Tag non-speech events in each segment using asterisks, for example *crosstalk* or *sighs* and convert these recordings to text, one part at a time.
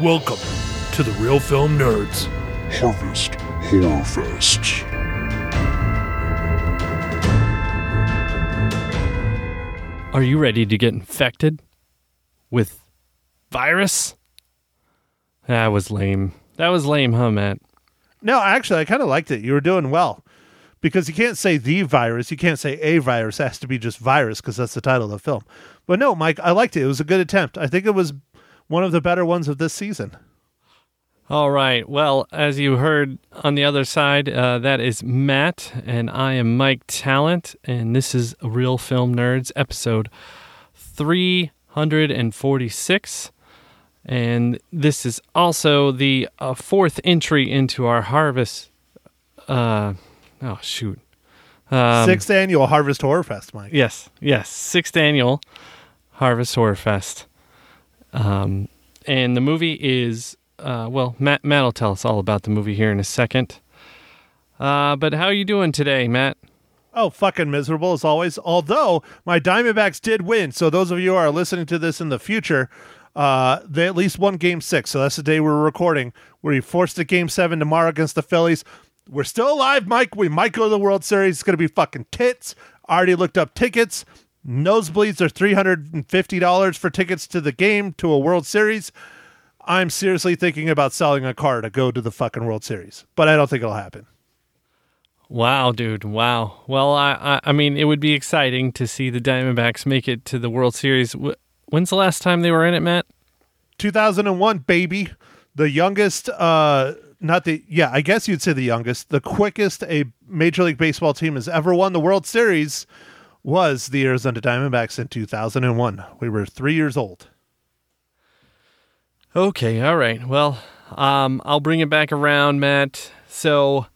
Welcome to the Reel Film Nerds. Harvest Horror Fest. Are you ready to get infected with virus? That was lame. That was lame, huh, Matt? No, actually, I kind of liked it. You were doing well because you can't say the virus. You can't say a virus. It has to be just virus because that's the title of the film. But no, Mike, I liked it. It was a good attempt. I think it was one of the better ones of this season. All right. Well, as you heard on the other side, uh, that is Matt, and I am Mike Talent, and this is Reel Film Nerds, episode 346. And this is also the uh, fourth entry into our harvest. Uh, oh, shoot. Um, Sixth annual Harvest Horror Fest, Mike. Yes, yes, sixth annual Harvest Horror Fest. Um, and the movie is uh, well, Matt Matt will tell us all about the movie here in a second. Uh, but how are you doing today, Matt? Oh, fucking miserable as always. Although my Diamondbacks did win, so those of you who are listening to this in the future, uh, they at least won Game Six. So that's the day we're recording. We forced a Game Seven tomorrow against the Phillies. We're still alive, Mike. We might go to the World Series. It's going to be fucking tits. Already looked up tickets. Nosebleeds are three hundred and fifty dollars for tickets to the game to a World Series. I'm seriously thinking about selling a car to go to the fucking World Series, but I don't think it'll happen. Wow, dude! Wow. Well, I, I, I mean, it would be exciting to see the Diamondbacks make it to the World Series. When's the last time they were in it, Matt? 2001, baby. The youngest, uh, not the, yeah, I guess you'd say the youngest, the quickest a Major League Baseball team has ever won the World Series was the Arizona Diamondbacks in 2001. We were three years old. Okay, all right. Well, um, I'll bring it back around, Matt. So,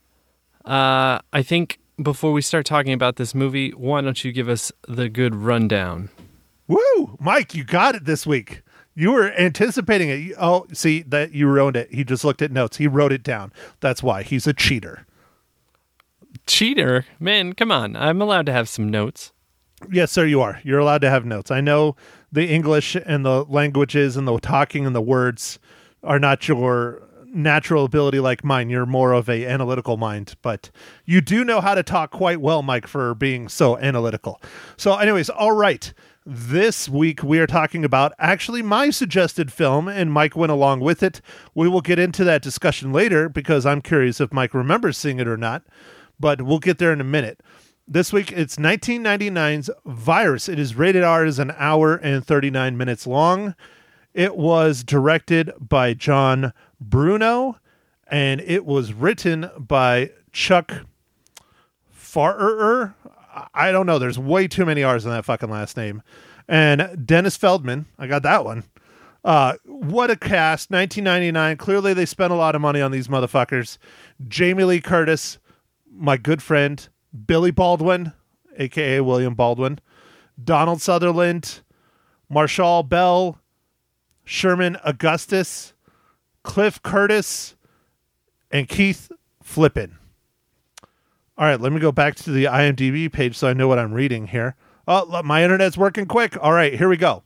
uh, I think before we start talking about this movie, why don't you give us the good rundown? Woo! Mike, you got it this week. You were anticipating it. Oh, see that you wrote it. He just looked at notes. He wrote it down. That's why he's a cheater. Cheater, man! Come on, I'm allowed to have some notes. Yes, sir, you are. You're allowed to have notes. I know the English and the languages and the talking and the words are not your natural ability like mine. You're more of a analytical mind, but you do know how to talk quite well, Mike, for being so analytical. So, anyways, all right. This week we are talking about actually my suggested film, and Mike went along with it. We will get into that discussion later because I'm curious if Mike remembers seeing it or not, but we'll get there in a minute. This week it's 1999's Virus. It is rated R, as an hour and 39 minutes long. It was directed by John Bruno and it was written by Chuck Pfarrer. I don't know. There's way too many R's in that fucking last name. And Dennis Feldman. I got that one. Uh, what a cast. 1999. Clearly they spent a lot of money on these motherfuckers. Jamie Lee Curtis, my good friend, Billy Baldwin, aka William Baldwin, Donald Sutherland, Marshall Bell, Sherman Augustus, Cliff Curtis, and Keith Flippen. All right, let me go back to the IMDb page so I know what I'm reading here. Oh, look, my internet's working quick. All right, here we go.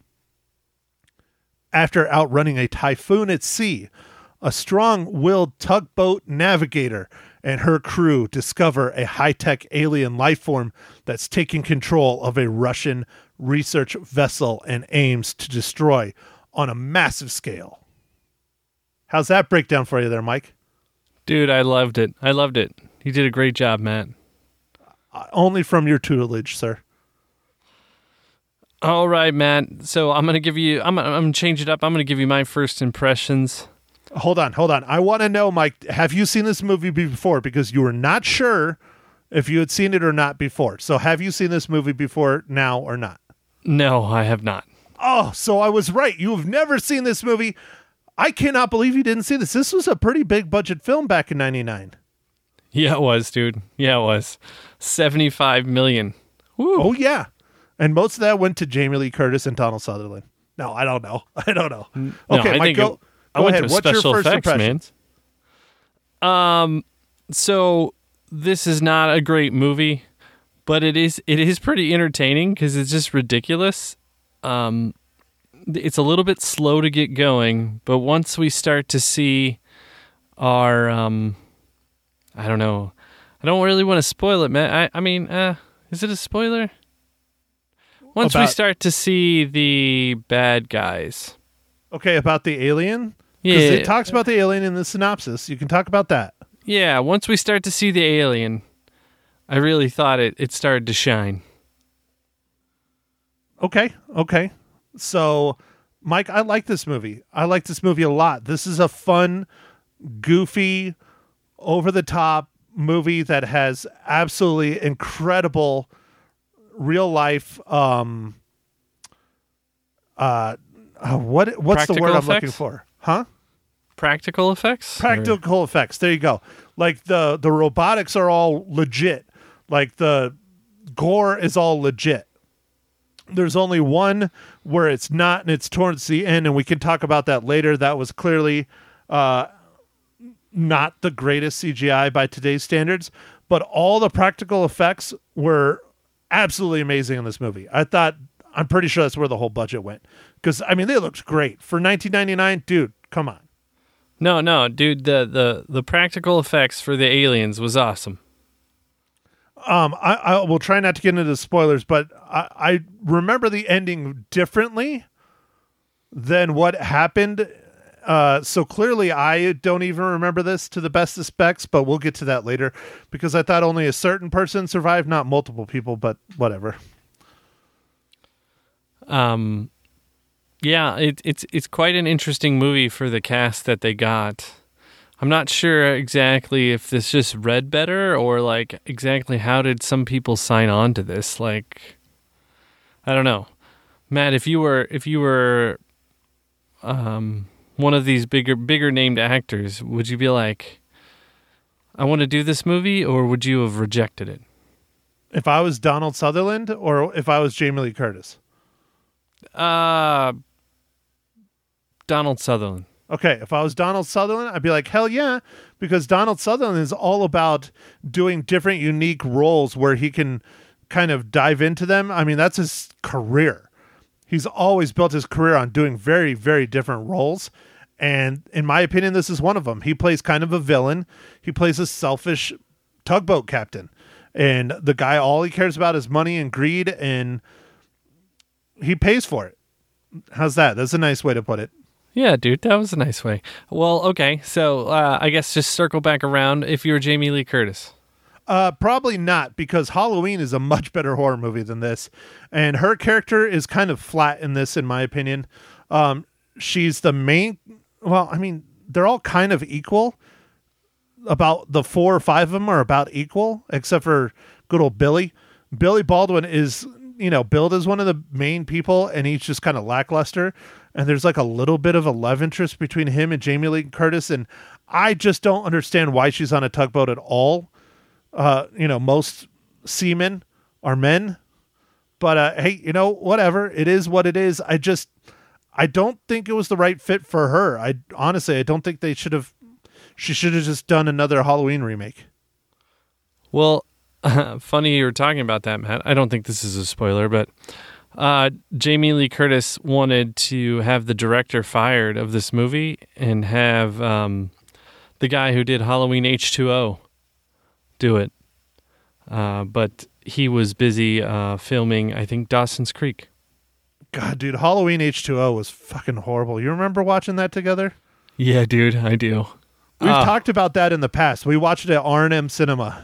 After outrunning a typhoon at sea, a strong willed tugboat navigator and her crew discover a high tech alien life form that's taking control of a Russian research vessel and aims to destroy on a massive scale. How's that breakdown for you there, Mike? Dude, I loved it. I loved it. You did a great job, Matt. Uh, only from your tutelage, sir. All right, Matt. So I'm gonna give you. I'm. I'm gonna change it up. I'm gonna give you my first impressions. Hold on, hold on. I want to know, Mike, have you seen this movie before? Because you were not sure if you had seen it or not before. So have you seen this movie before now or not? No, I have not. Oh, so I was right. You have never seen this movie. I cannot believe you didn't see this. This was a pretty big budget film back in 99. Yeah, it was, dude. Yeah, it was. Seventy-five million. Woo. Oh, yeah. And most of that went to Jamie Lee Curtis and Donald Sutherland. No, I don't know. *laughs* I don't know. No, Okay, I Mike, think go, it- I go went ahead. to What's special your first effects, man. Um, so this is not a great movie, but it is it is pretty entertaining because it's just ridiculous. Um, it's a little bit slow to get going, but once we start to see our um I don't know. I don't really want to spoil it, man. I I mean, uh is it a spoiler? Once we About- start to see the bad guys. Okay, about the alien. Because Yeah. it talks about the alien in the synopsis. You can talk about that. Yeah, once we start to see the alien, I really thought it it started to shine. Okay, okay. So, Mike, I like this movie. I like this movie a lot. This is a fun, goofy, over the top movie that has absolutely incredible real life um uh, uh what what's the Practical word I'm looking for? Huh? Practical effects? Or- practical effects. There you go. Like the the robotics are all legit. Like the gore is all legit. There's only one where it's not and it's towards the end and we can talk about that later. That was clearly uh not the greatest cgi by today's standards but all the practical effects were absolutely amazing in this movie. I thought i'm pretty sure that's where the whole budget went. Because i mean they looked great. For 1999 dude come on No, no, dude, the, the the practical effects for the aliens was awesome. Um, I, I will try not to get into the spoilers, but I, I remember the ending differently than what happened. Uh, so clearly, I don't even remember this to the best of specs, but we'll get to that later because I thought only a certain person survived, not multiple people, but whatever. Um, yeah, it, it's it's quite an interesting movie for the cast that they got. I'm not sure exactly if this just read better or like exactly how did some people sign on to this. Like, I don't know, Matt. If you were if you were um, one of these bigger bigger named actors, would you be like, I want to do this movie, or would you have rejected it? If I was Donald Sutherland or if I was Jamie Lee Curtis. Uh, Donald Sutherland. Okay, if I was Donald Sutherland, I'd be like, hell yeah, because Donald Sutherland is all about doing different, unique roles where he can kind of dive into them. I mean, that's his career. He's always built his career on doing very, very different roles. And in my opinion, this is one of them. He plays kind of a villain, he plays a selfish tugboat captain. And the guy, all he cares about is money and greed, and he pays for it. How's that? That's a nice way to put it. Yeah, dude, that was a nice way. Well, okay, so uh, I guess just circle back around. If you're Jamie Lee Curtis, Uh, probably not because Halloween is a much better horror movie than this, and her character is kind of flat in this, in my opinion. Um, she's the main. Well, I mean, they're all kind of equal. About the four or five of them are about equal, except for good old Billy. Billy Baldwin is, you know, billed as one of the main people, and he's just kind of lackluster. And there's like a little bit of a love interest between him and Jamie Lee Curtis, and I just don't understand why she's on a tugboat at all uh, you know, most seamen are men. But uh, hey, you know, whatever. It is what it is. I just, I don't think it was the right fit for her. I honestly, I don't think they should have. She should have just done another Halloween remake. well, *laughs* funny you were talking about that, Matt. I don't think this is a spoiler, but uh, Jamie Lee Curtis wanted to have the director fired of this movie and have um, the guy who did Halloween H2O do it, uh, but he was busy uh, filming, I think, Dawson's Creek. God, dude, Halloween H two O was fucking horrible. You remember watching that together? Yeah, dude, I do. We've Ah. talked about that in the past. We watched it at R and M Cinema.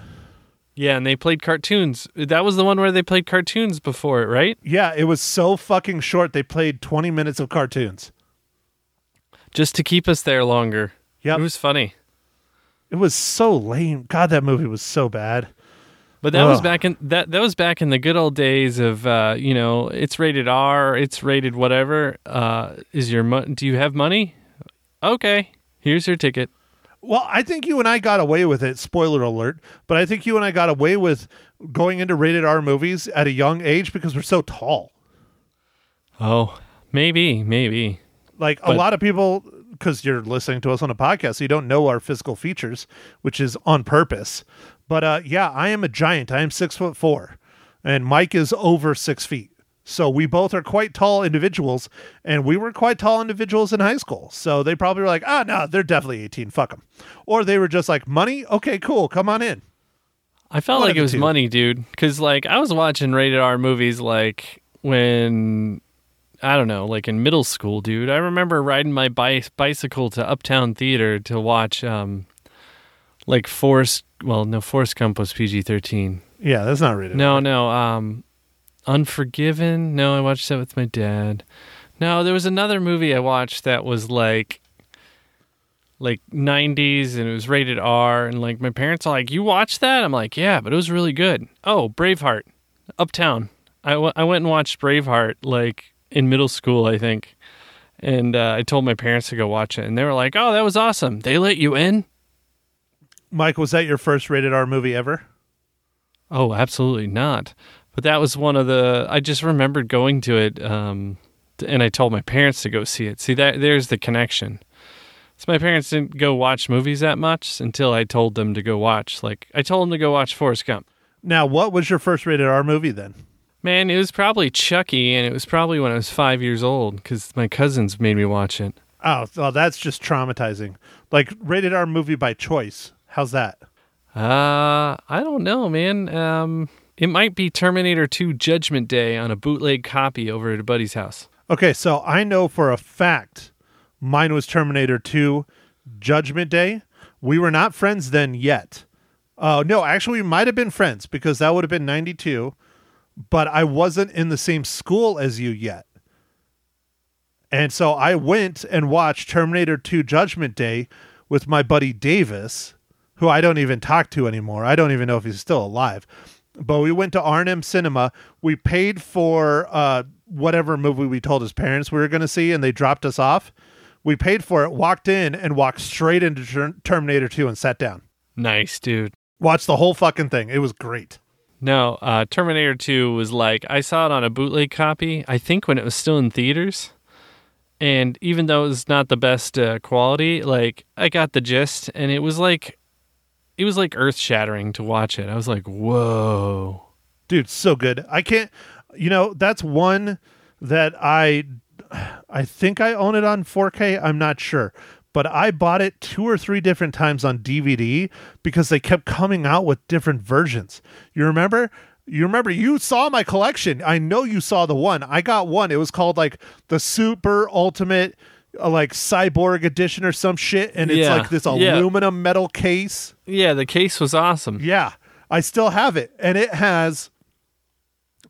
Yeah, and they played cartoons. That was the one where they played cartoons before it, right? Yeah, it was so fucking short. They played twenty minutes of cartoons. Just to keep us there longer. Yep. It was funny. It was so lame. God, that movie was so bad. But that was back in that that was back in the good old days of uh, you know, it's rated R, it's rated whatever. Uh, is your mo- do you have money? Okay, here's your ticket. Well, I think you and I got away with it. Spoiler alert! But I think you and I got away with going into rated R movies at a young age because we're so tall. Oh, maybe, maybe. Like a lot of people, because you're listening to us on a podcast, so you don't know our physical features, which is on purpose. But uh, yeah, I am a giant. I am six foot four, and Mike is over six feet. So we both are quite tall individuals, and we were quite tall individuals in high school. So they probably were like, ah, no, they're definitely 18. Fuck them. Or they were just like, money? Okay, cool. Come on in. I felt One like it was two. money, dude. Because like I was watching rated R movies like when I don't know, like in middle school, dude. I remember riding my bi- bicycle to Uptown Theater to watch um like Forrest. Well, no, Forrest Gump was PG thirteen. Yeah, that's not rated. No, no, um, Unforgiven. No, I watched that with my dad. No, there was another movie I watched that was like like 90s and it was rated R and like my parents are like, "You watched that?" I'm like, "Yeah, but it was really good." Oh, Braveheart. Uptown. I, w- I went and watched Braveheart like in middle school, I think. And uh, I told my parents to go watch it and they were like, "Oh, that was awesome. They let you in?" Mike, was that your first rated R movie ever? Oh, absolutely not. But that was one of the. I just remembered going to it, um, and I told my parents to go see it. See that there's the connection. So my parents didn't go watch movies that much until I told them to go watch. Like I told them to go watch Forrest Gump. Now, what was your first rated R movie then? Man, it was probably Chucky, and it was probably when I was five years old because my cousins made me watch it. Oh, well, that's just traumatizing. Like rated R movie by choice. How's that? Uh, I don't know, man. Um, it might be Terminator 2 Judgment Day on a bootleg copy over at a buddy's house. Okay, so I know for a fact mine was Terminator 2 Judgment Day. We were not friends then yet. Uh, no, actually, we might have been friends because that would have been 92, but I wasn't in the same school as you yet. And so I went and watched Terminator 2 Judgment Day with my buddy Davis, who I don't even talk to anymore. I don't even know if he's still alive. But we went to R&M Cinema. We paid for uh, whatever movie we told his parents we were going to see, and they dropped us off. We paid for it, walked in, and walked straight into Ter- Terminator 2 and sat down. Nice, dude. Watched the whole fucking thing. It was great. No, uh, Terminator 2 was like, I saw it on a bootleg copy, I think when it was still in theaters. And even though it was not the best uh, quality, like, I got the gist, and it was like, it was like earth shattering to watch it. I was like, whoa. dude so good. I can't you know that's one that i i think i own it on 4k i'm not sure. But i bought it two or three different times on dvd because they kept coming out with different versions. You remember? You remember? You saw my collection. I know you saw the one. I got one. It was called like the super ultimate uh, like cyborg edition or some shit and it's Yeah, like this yeah. aluminum metal case Yeah, the case was awesome. yeah, I still have it, and it has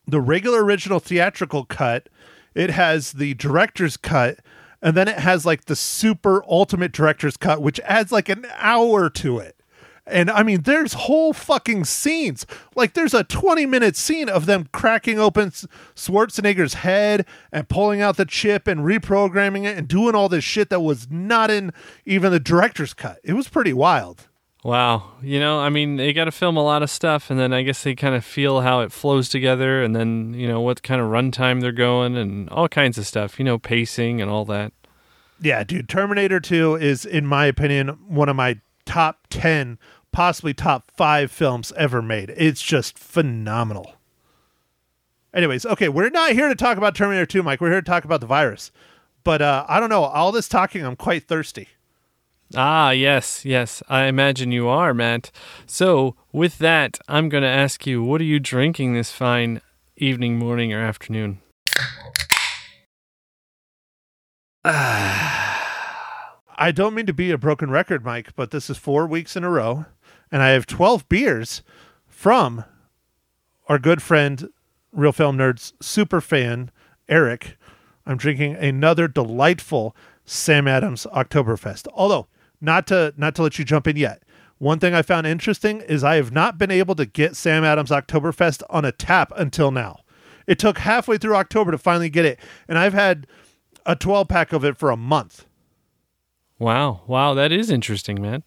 the regular original theatrical cut. It has the director's cut, and then it has like the super ultimate director's cut, which adds like an hour to it. And I mean, there's whole fucking scenes. Like, there's a 20 minute scene of them cracking open Schwarzenegger's head and pulling out the chip and reprogramming it and doing all this shit that was not in even the director's cut. It was pretty wild. Wow. You know, I mean, they got to film a lot of stuff, and then I guess they kind of feel how it flows together, and then, you know, what kind of runtime they're going, and all kinds of stuff, you know, pacing and all that. Yeah, dude, Terminator 2 is, in my opinion, one of my top 10, possibly top five films ever made. It's just phenomenal. Anyways, okay, we're not here to talk about Terminator 2, Mike. We're here to talk about the virus. But uh, I don't know. All this talking, I'm quite thirsty. Ah, yes, yes. I imagine you are, Matt. So, with that, I'm going to ask you, what are you drinking this fine evening, morning, or afternoon? I don't mean to be a broken record, Mike, but this is four weeks in a row, and I have 12 beers from our good friend, Reel Film Nerds super fan, Eric. I'm drinking another delightful Sam Adams Oktoberfest. Although, not to not to let you jump in yet. One thing I found interesting is I have not been able to get Sam Adams Oktoberfest on a tap until now. It took halfway through October to finally get it, and I've had a 12 pack of it for a month. Wow, wow, that is interesting, man.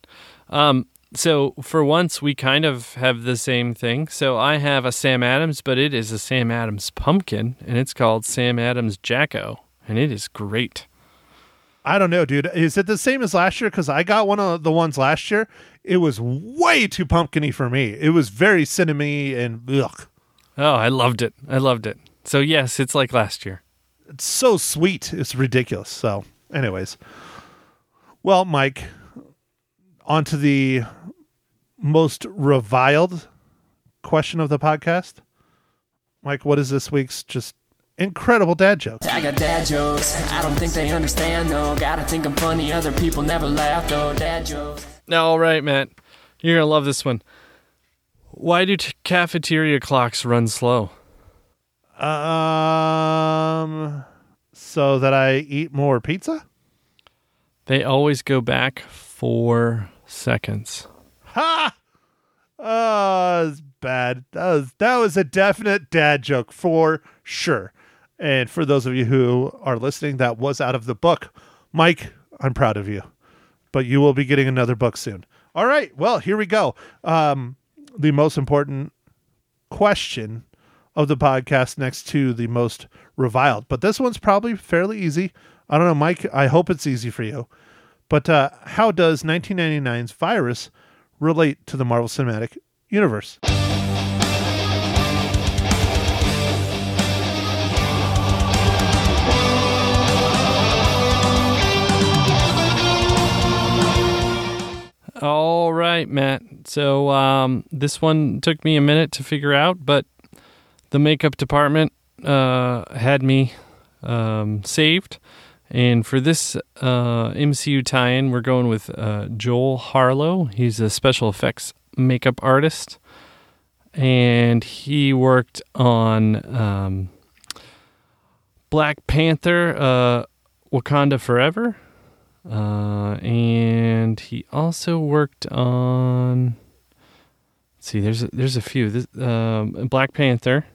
Um, so for once, we kind of have the same thing. So I have a Sam Adams, but it is a Sam Adams pumpkin, and it's called Sam Adams Jacko, and it is great. I don't know, dude. Is it the same as last year? Because I got one of the ones last year. It was way too pumpkiny for me. It was very cinnamony and ugh. Oh, I loved it. I loved it. So yes, it's like last year. It's so sweet. It's ridiculous. So, anyways. Well, Mike, on to the most reviled question of the podcast. Mike, what is this week's just incredible dad joke? I got dad jokes. I don't think they understand though. Gotta think I'm funny. Other people never laugh though. Dad jokes. All right, Matt. You're gonna love this one. Why do t- cafeteria clocks run slow? Um, so that I eat more pizza? They always go back four seconds. Ha! Oh, that's bad. That was that was a definite dad joke for sure. And for those of you who are listening, that was out of the book. Mike, I'm proud of you. But you will be getting another book soon. All right. Well, here we go. Um, the most important question of the podcast next to the most reviled. But this one's probably fairly easy. I don't know, Mike. I hope it's easy for you. But uh, how does 1999's Virus relate to the Marvel Cinematic Universe? All right, Matt. So um, this one took me a minute to figure out, but the makeup department uh, had me um, saved. And for this uh, MCU tie-in, we're going with uh, Joel Harlow. He's a special effects makeup artist, and he worked on um, Black Panther, uh, Wakanda Forever, uh, and he also worked on. Let's see, there's a, there's a few. This, um, Black Panther.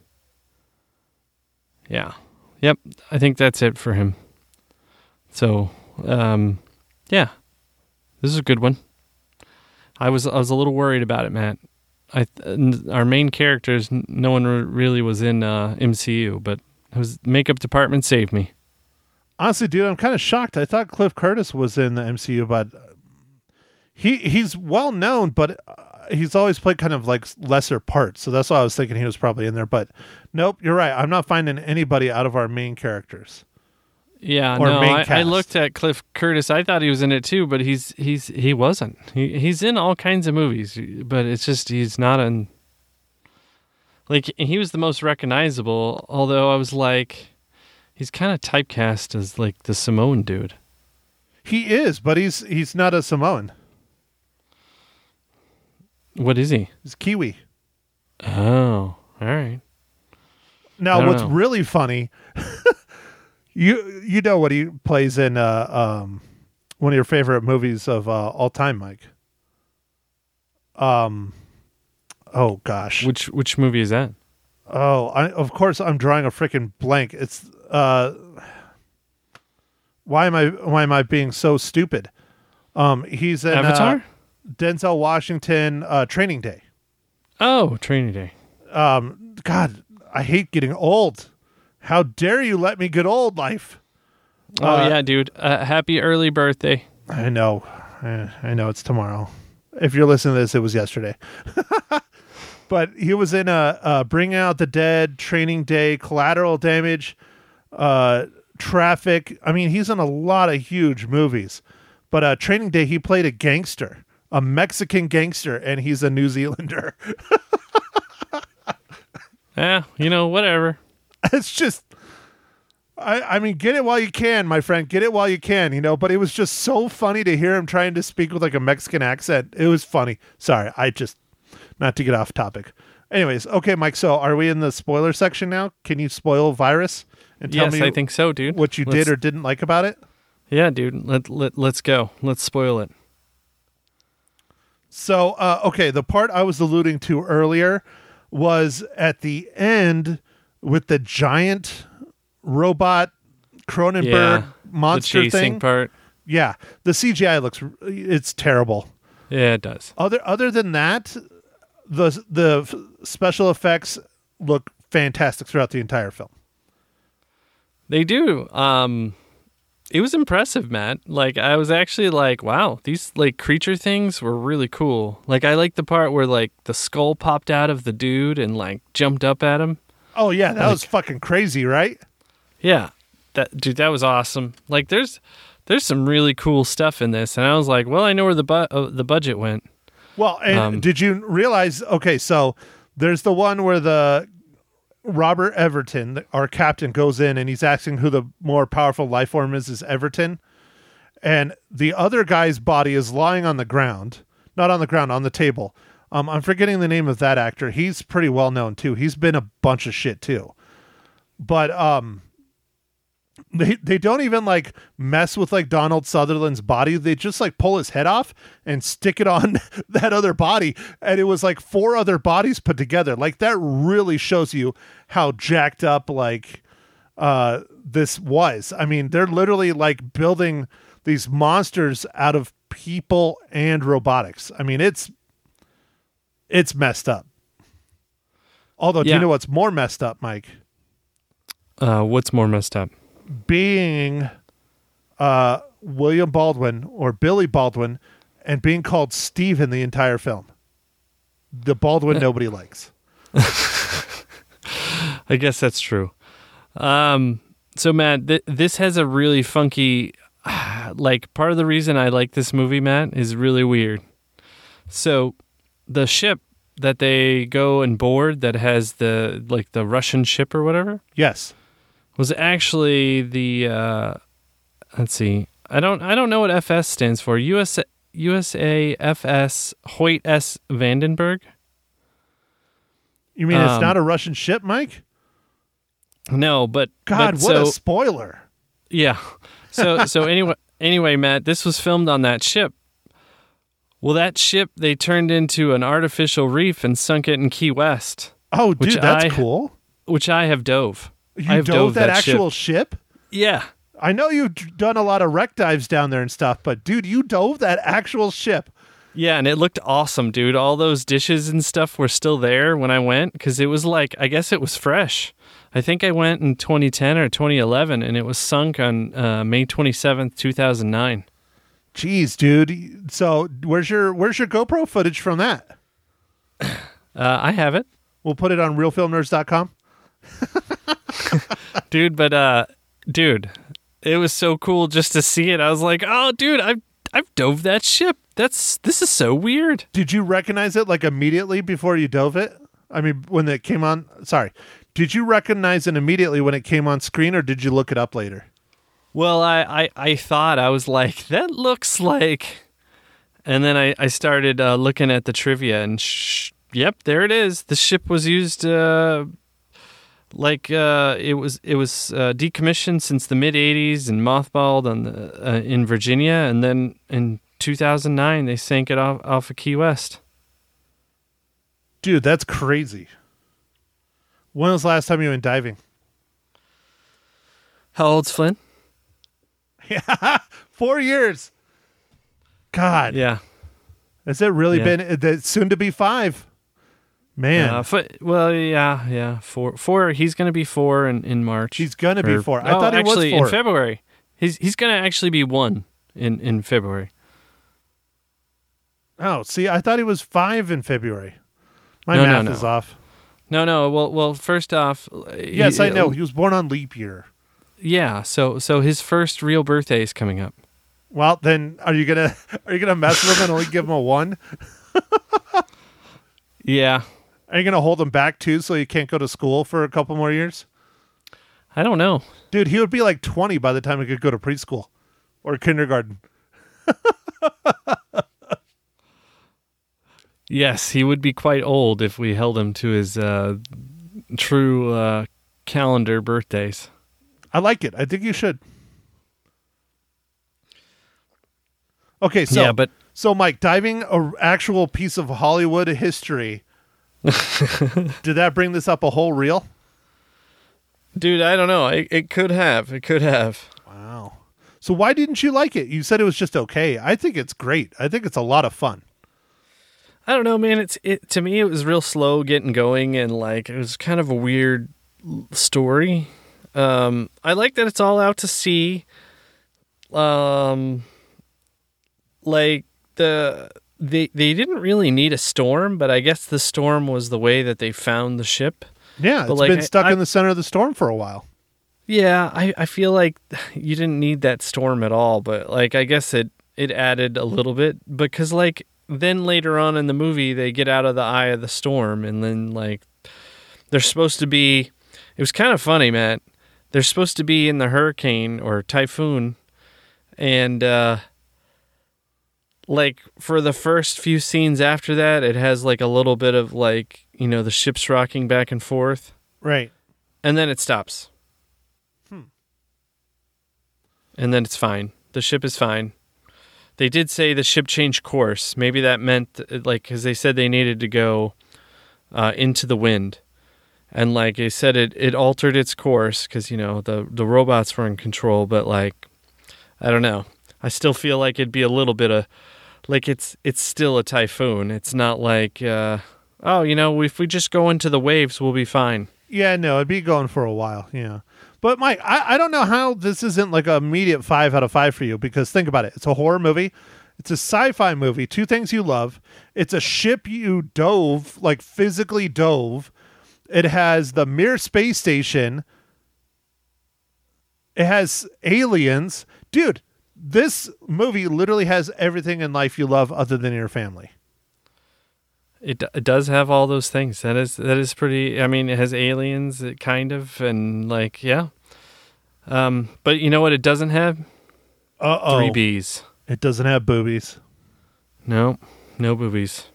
Yeah, yep. I think that's it for him. So, um, yeah, this is a good one. I was I was a little worried about it, Matt. I our main characters, no one really was in uh, MCU, but was makeup department saved me. Honestly, dude, I'm kind of shocked. I thought Cliff Curtis was in the MCU, but he he's well known, but uh, he's always played kind of like lesser parts. So that's why I was thinking he was probably in there. But nope, you're right. I'm not finding anybody out of our main characters. Yeah, Or no, I, I looked at Cliff Curtis. I thought he was in it too, but he's he's he wasn't. He he's in all kinds of movies, but it's just he's not in. Like he was the most recognizable, although I was like, he's kind of typecast as like the Samoan dude. He is, but he's he's not a Samoan. What is he? He's Kiwi. Oh, all right. Now, what's know. really funny, *laughs* you you know what he plays in uh, um, one of your favorite movies of uh, all time, Mike. Um, oh gosh, Which which movie is that? oh, I, of course I'm drawing a freaking blank. It's uh, why am I why am I being so stupid? Um, he's in Avatar. uh, Denzel Washington, uh, Training Day. oh, Training Day. Um, God, I hate getting old. How dare you let me get old, life? Oh Uh, yeah, dude. Uh, happy early birthday. I know. I, I know it's tomorrow. If you're listening to this, it was yesterday. *laughs* but he was in a, uh Bring Out the Dead, Training Day, Collateral Damage, uh, Traffic. I mean, he's in a lot of huge movies. But uh, Training Day, he played a gangster, a Mexican gangster, and he's a New Zealander. Yeah, *laughs* you know, whatever. *laughs* it's just I, I mean get it while you can my friend get it while you can you know but it was just so funny to hear him trying to speak with like a mexican accent it was funny sorry i just not to get off topic anyways okay mike so are we in the spoiler section now can you spoil virus and tell yes, me I think so, dude. what you Let's- did or didn't like about it Yeah, dude. Let let let's go. Let's spoil it. So, uh, okay, the part I was alluding to earlier was at the end with the giant robot Cronenberg Yeah, monster thing. part. Yeah, the CGI looks it's terrible. Yeah, it does. Other other than that, the the special effects look fantastic throughout the entire film. They do. Um it was impressive, Matt. Like I was actually like, wow, these like creature things were really cool. Like I like the part where like the skull popped out of the dude and like jumped up at him. Oh yeah, that was fucking crazy, right? Yeah, that dude, that was awesome. Like, there's there's some really cool stuff in this, and I was like, well, I know where the bu- uh, the budget went. Well, and Um, did you realize? Okay, so there's the one where the Robert Everton, our captain, goes in and he's asking who the more powerful life form is. Is Everton, and the other guy's body is lying on the ground, not on the ground, on the table. Um, I'm forgetting the name of that actor. He's pretty well known too. He's been a bunch of shit too. But um, they they don't even like mess with like Donald Sutherland's body. They just like pull his head off and stick it on *laughs* that other body, and it was like four other bodies put together. Like that really shows you how jacked up like uh this was. I mean, they're literally like building these monsters out of people and robotics. I mean, it's it's messed up. Although, do Yeah. you know what's more messed up, Mike? Uh, what's more messed up? being uh, William Baldwin or Billy Baldwin and being called Steven the entire film. The Baldwin nobody likes. *laughs* I guess that's true. Um, so Matt, th- this has a really funky, *sighs* like part of the reason I like this movie, Matt, is really weird. So, the ship that they go and board that has the like the Russian ship or whatever Yes. was actually the uh, let's see, I don't I don't know what FS stands for. US USAFS Hoyt S Vandenberg. You mean it's Um, not a Russian ship, Mike? No, but God, but what so, a spoiler. Yeah. So so *laughs* anyway anyway, Matt, this was filmed on that ship. Well, that ship they turned into an artificial reef and sunk it in Key West, Oh, dude, that's I- cool. which I have dove. You I have dove, that, ship. actual ship? Yeah. I know you've done a lot of wreck dives down there and stuff, but dude, you dove that actual ship. Yeah, and it looked awesome, dude. All those dishes and stuff were still there when I went because it was like I guess it was fresh. I think I went in 2010 or 2011, and it was sunk on uh, May 27th, 2009. Jeez, dude. So where's your where's your GoPro footage from that? Uh, I have it. We'll put it on reelfilmnerds.com. *laughs* dude but uh dude it was so cool just to see it i was like oh dude i've i've dove that ship that's this is so weird Did you recognize it like immediately before you dove it? I mean, when it came on. Sorry. Did you recognize it immediately when it came on screen, or did you look it up later? Well i i, I thought i was like that looks like and then i i started uh, looking at the trivia and sh- yep there it is the ship was used uh like uh, it was it was uh, decommissioned since the mid '80s and mothballed on the, uh, in Virginia, and then in 2009 they sank it off off of Key West. Dude, that's crazy. When was the last time you went diving? How old's Flynn? *laughs* Four years. God, Yeah. has it really Yeah. been? Soon to be five. Man, Uh, fo- well, yeah, yeah. Four, four. He's going to be four in, in March. he's gonna be four. I oh, thought he actually was four. in February. He's he's going to actually be one in in February. oh, see, I thought he was five in February. My No, no, math no. is off. No, no. Well, well. First off, Yes, he- I know. He was born on leap year. Yeah. So so his first real birthday is coming up. Well, then, are you gonna *laughs* are you gonna mess with him and only give him a one? *laughs* Yeah. Are you gonna hold him back too, so he can't go to school for a couple more years? I don't know. Dude, he would be like twenty by the time he could go to preschool or kindergarten. *laughs* Yes, he would be quite old if we held him to his uh, true uh, calendar birthdays. I like it. I think you should. Okay, so yeah, but so Mike, diving a actual piece of Hollywood history. *laughs* did that bring this up a whole reel? dude, I don't know. It, it could have. It could have. Wow. So why didn't you like it? You said it was just okay. I think it's great. I think it's a lot of fun. I don't know, man. It's it to me. It was real slow getting going, and like it was kind of a weird story. Um, I like that it's all out to sea. Um, like the they they didn't really need a storm, but I guess the storm was the way that they found the ship. Yeah, But, it's like, been stuck I- in the center of the storm for a while. Yeah, I, I feel like *laughs* you didn't need that storm at all, but like I guess it it added a little bit because like then later on in the movie they get out of the eye of the storm and then like they're supposed to be it was kind of funny, Matt. They're supposed to be in the hurricane or typhoon and uh like for the first few scenes after that it has like a little bit of like, you know, the ship's rocking back and forth Right. and then it stops. Hmm. And then it's fine. The ship is fine. They did say the ship changed course. Maybe that meant like because they said they needed to go uh, into the wind, and like I said it it altered its course because you know the the robots were in control. But like I don't know. I still feel like it'd be a little bit of like it's it's still a typhoon. It's not like uh, oh you know if we just go into the waves we'll be fine. Yeah, no, it'd be going for a while. Yeah. But Mike, I, I don't know how this isn't like a immediate five out of five for you because think about it. It's a horror movie. It's a sci-fi movie. Two things you love. It's a ship you dove, like physically dove. It has the Mir space station. It has aliens. Dude, this movie literally has everything in life you love other than your family. It, it does have all those things. That is that is pretty. I mean, it has aliens, it kind of, and like yeah. Um, but you know what? It doesn't have Uh-oh. three B's. It doesn't have boobies. No, no boobies.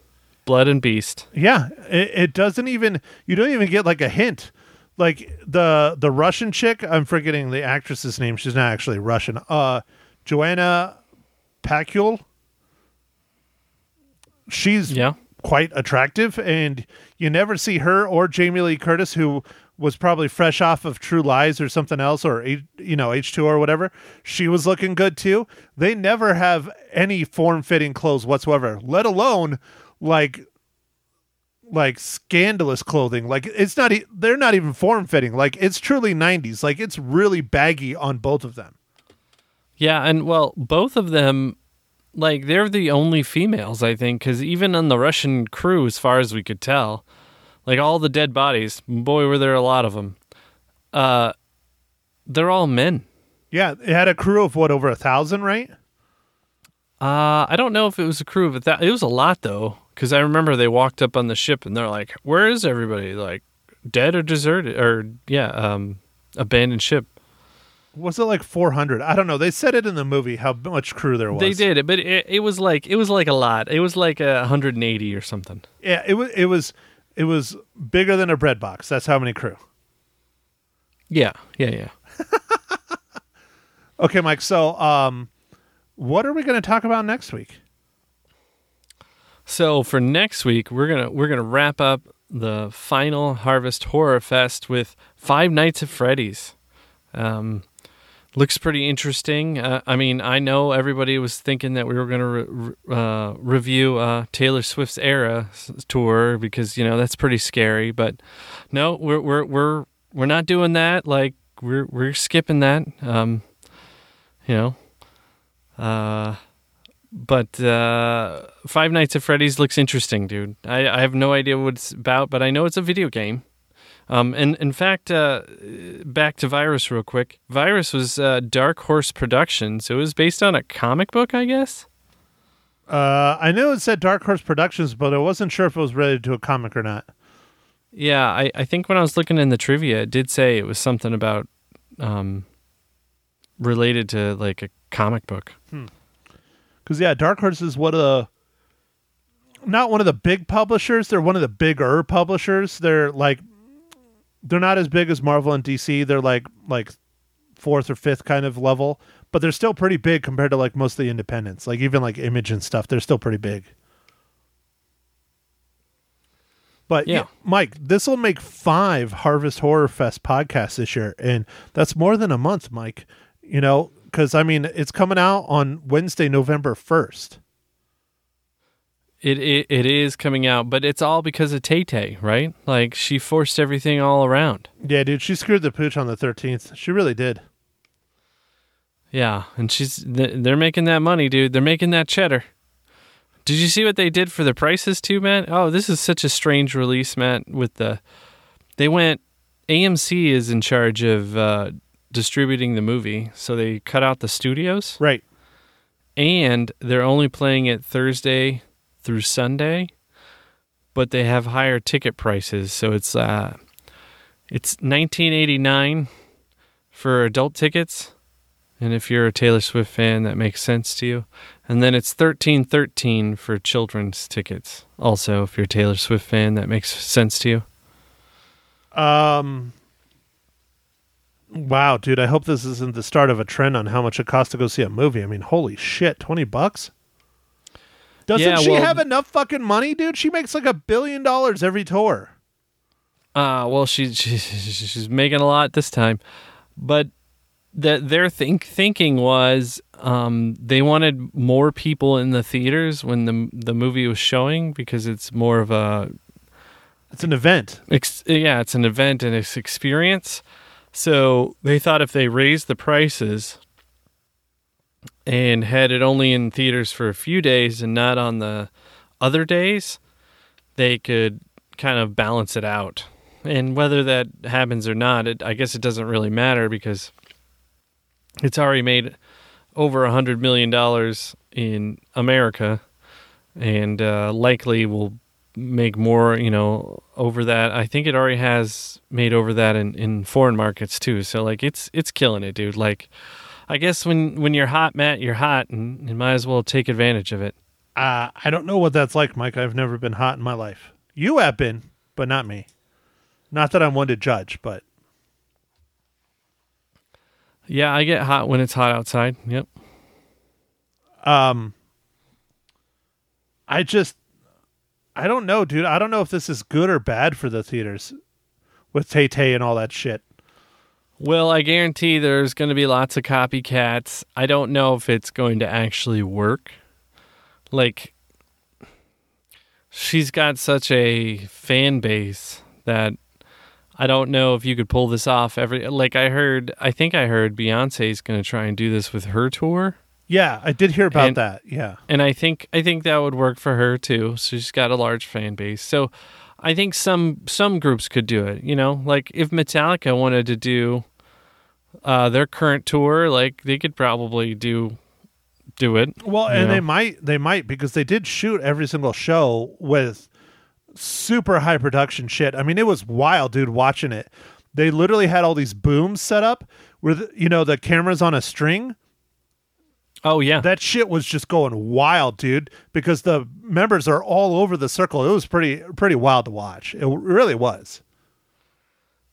Blood and beast. Yeah, it, it doesn't even. You don't even get like a hint. Like the the Russian chick, I'm forgetting the actress's name. She's not actually Russian. Uh, Joanna Pacula. She's Yeah. quite attractive, and you never see her or Jamie Lee Curtis, who was probably fresh off of True Lies or something else, or you know H two or whatever. She was looking good too. They never have any form fitting clothes whatsoever, let alone like like scandalous clothing. Like it's not e- they're not even form fitting. Like it's truly 90s. Like it's really baggy on both of them. Yeah, and well, both of them, like they're the only females, I think, because even on the Russian crew, as far as we could tell, like all the dead bodies, boy, were there a lot of them. Uh, they're all men. Yeah, it had a crew of what over a thousand, right? Uh, I don't know if it was a crew of a that. It was a lot though, because I remember they walked up on the ship and they're like, "Where is everybody? Like, dead or deserted or yeah, um, abandoned ship." Was it like 400? I don't know. They said it in the movie how much crew there was. They did it, but it, it was like it was like a lot. It was like a 180 or something. Yeah, it was it was it was bigger than a bread box. That's how many crew. Yeah, yeah, yeah. *laughs* Okay, Mike. So, um what are we going to talk about next week? So for next week, we're gonna we're gonna wrap up the final Harvest Horror Fest with Five Nights at Freddy's. Um, looks pretty interesting. Uh, I mean, I know everybody was thinking that we were gonna re- re- uh, review uh, Taylor Swift's Era tour because you know that's pretty scary. But no, we're we're we're we're not doing that. Like we're we're skipping that. Um, you know. But uh, Five Nights at Freddy's looks interesting, dude. I, I have no idea what it's about, but I know it's a video game. Um, and in fact, uh, back to Virus real quick. Virus was uh, Dark Horse Productions. It was based on a comic book, I guess. Uh I know it said Dark Horse Productions, but I wasn't sure if it was related to a comic or not. Yeah, I, I think when I was looking in the trivia, it did say it was something about um, related to like a comic book. Cuz yeah, Dark Horse is one of the not one of the big publishers, they're one of the bigger publishers. They're like they're not as big as Marvel and DC. They're like like fourth or fifth kind of level, but they're still pretty big compared to like most of the independents. Like even like Image and stuff, they're still pretty big. But yeah, Yeah. Mike, this will make five Harvest Horror Fest podcasts this year, and that's more than a month, Mike. You know, because I mean, it's coming out on Wednesday, November first. It, it it is coming out, but it's all because of Tay Tay, right? Like she forced everything all around. Yeah, dude, she screwed the pooch on the thirteenth. She really did. Yeah, and she's they're making that money, dude. They're making that cheddar. Did you see what they did for the prices too, Matt? Oh, this is such a strange release, Matt, with the they went. AMC is in charge of uh, distributing the movie, so they cut out the studios, Right. and they're only playing it Thursday through Sunday, but they have higher ticket prices. So it's uh, it's nineteen eighty nine for adult tickets, and if you're a Taylor Swift fan, that makes sense to you. And then it's thirteen thirteen for children's tickets. Also, if you're a Taylor Swift fan, that makes sense to you. Um. Wow, dude! I hope this isn't the start of a trend on how much it costs to go see a movie. I mean, holy shit, twenty bucks. Doesn't Yeah, she well- have enough fucking money, dude? She makes like a billion dollars every tour. Uh, well, she, she *laughs* she's making a lot this time, but that their think thinking was um, they wanted more people in the theaters when the the movie was showing because it's more of a It's an event. ex- yeah, it's an event and it's experience. So they thought if they raised the prices and had it only in theaters for a few days and not on the other days, they could kind of balance it out. And whether that happens or not, it, I guess it doesn't really matter because it's already made over a hundred million dollars in America, and uh, likely will make more. You know, over that. I think it already has made over that in, in foreign markets too. So like, it's it's killing it, dude. Like, I guess when when you're hot, Matt, you're hot, and you might as well take advantage of it. Uh, I don't know what that's like, Mike. I've never been hot in my life. You have been, but not me. Not that I'm one to judge, but Yeah, I get hot when it's hot outside. Yep. um, I just, I don't know, dude. I don't know if this is good or bad for the theaters with Tay Tay and all that shit. Well, I guarantee there's going to be lots of copycats. I don't know if it's going to actually work. Like, she's got such a fan base that I don't know if you could pull this off. Every like I heard, I think I heard Beyonce's going to try and do this with her tour, Yeah, I did hear about And- that. Yeah. and I think I think that would work for her too. So she's got a large fan base. So I think some some groups could do it. You know, like if Metallica wanted to do uh, their current tour, like they could probably do do it. Well, and Yeah. they might, they might because they did shoot every single show with super high production shit. I mean, it was wild, dude. Watching it, they literally had all these booms set up where the, you know the cameras on a string. Oh yeah, That shit was just going wild, dude. Because the members are all over the circle. It was pretty, pretty wild to watch. It really was.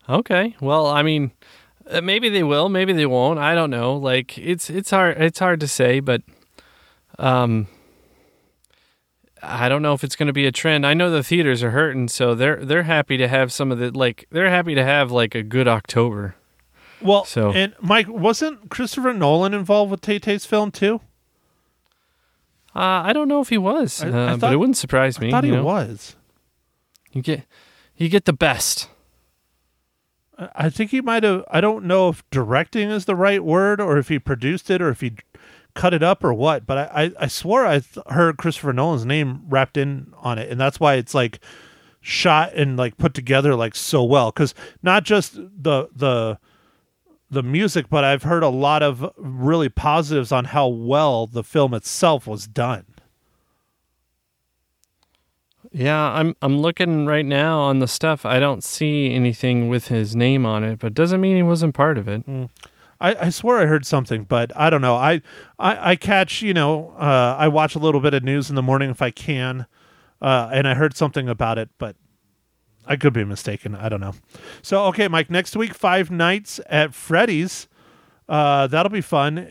Okay. Well, I mean, uh, maybe they will, maybe they won't. I don't know. Like it's it's hard it's hard to say, but um I don't know if it's going to be a trend. I know the theaters are hurting, so they're they're happy to have some of the like they're happy to have like a good October. Well, So- and Mike wasn't Christopher Nolan involved with Tay Tay's film too? Uh, I don't know if he was, I- I uh, but it wouldn't surprise me. I thought he know? was. You get you get the best. I I think he might have. I don't know if directing is the right word, or if he produced it, or if he cut it up, or what. But I, I, I swore I th- heard Christopher Nolan's name wrapped in on it, and that's why it's like shot and like put together like so well. Because not just the the the music, but I've heard a lot of really positives on how well the film itself was done. Yeah, I'm I'm looking right now on the stuff. I don't see anything with his name on it, but doesn't mean he wasn't part of it. I, I swear I heard something, but I don't know. I I, I catch you know uh, I watch a little bit of news in the morning if I can, uh, and I heard something about it, but I could be mistaken. I don't know. So okay, Mike. Next week, Five Nights at Freddy's. Uh, that'll be fun.